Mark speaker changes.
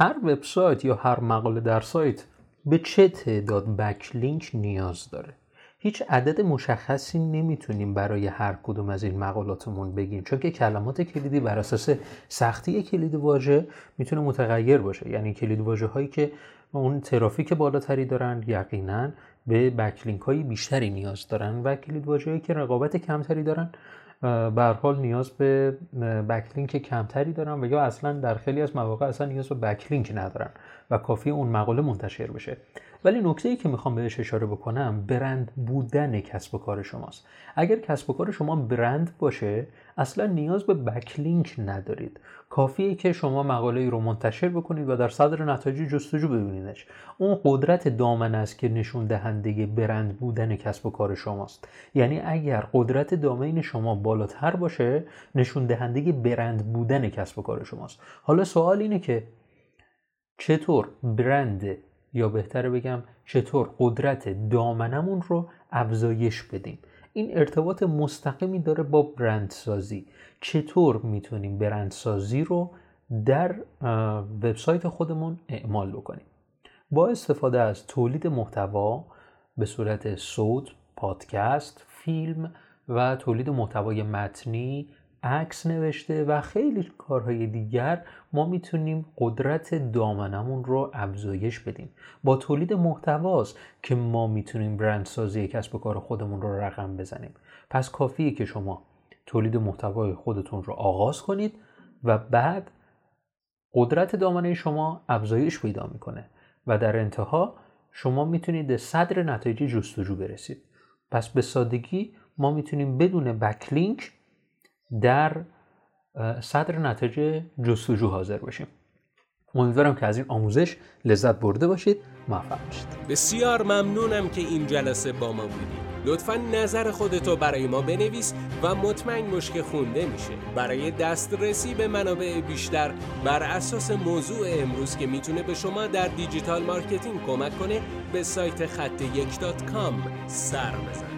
Speaker 1: هر وبسایت یا هر مقاله در سایت به چه تعداد بکلینک نیاز داره. هیچ عدد مشخصی نمی‌تونیم برای هر کدوم از این مقالاتمون بگیم. چون که کلمات کلیدی بر اساس سختی کلید واژه می‌تونه متغیر باشه. یعنی کلید واژه هایی که اون ترافیک بالاتری دارن یقینا به بکلینک های بیشتری نیاز دارن و کلید واژه‌ای که رقابت کمتری دارن به حال نیاز به بکلینک کمتری دارن و یا اصلا در خیلی از مواقع اصلا نیاز به بکلینک ندارن. و کافی اون مقاله منتشر بشه. ولی نکته ای که می‌خوام بهش اشاره بکنم برند بودن کسب و کار شماست. اگر کسب و کار شما برند باشه اصلا نیاز به بکلینک ندارید. کافیه که شما مقاله ای رو منتشر بکنید و در صدر نتایج جستجو ببینیدش اون قدرت دامن است که نشون دهنده برند بودن کسب و کار شماست. یعنی اگر قدرت دامین شما بالاتر باشه نشون دهنده برند بودن کسب و کار شماست. حالا سوال اینه که چطور برند یا بهتره بگم چطور قدرت دامنمون رو افزایش بدیم؟ این ارتباط مستقیمی داره با برندسازی. چطور می‌تونیم برندسازی رو در وبسایت خودمون اعمال بکنیم؟ با استفاده از تولید محتوا به صورت صوت، پادکست، فیلم و تولید محتوای متنی عکس نوشته و خیلی کارهای دیگر ما می‌تونیم قدرت دامنمون رو افزایش بدیم. با تولید محتواست که ما می‌تونیم برندسازی کسب و کار خودمون رو رقم بزنیم. پس کافیه که شما تولید محتوای خودتون رو آغاز کنید و بعد قدرت دامنه شما افزایش پیدا می‌کنه و در انتها شما می‌تونید صدر نتایج جستجو برسید. پس به سادگی ما می‌تونیم بدون بکلینک در صدر نتایج جستجو حاضر باشیم. امیدوارم که از این آموزش لذت برده باشید. موفق باشید.
Speaker 2: بسیار ممنونم که این جلسه با ما بودید. لطفا نظر خودتو برای ما بنویس و مطمئن که خونده میشه. برای دسترسی به منابع بیشتر بر اساس موضوع امروز که می‌تونه به شما در digital marketing کمک کنه به سایت خط یک سر بزن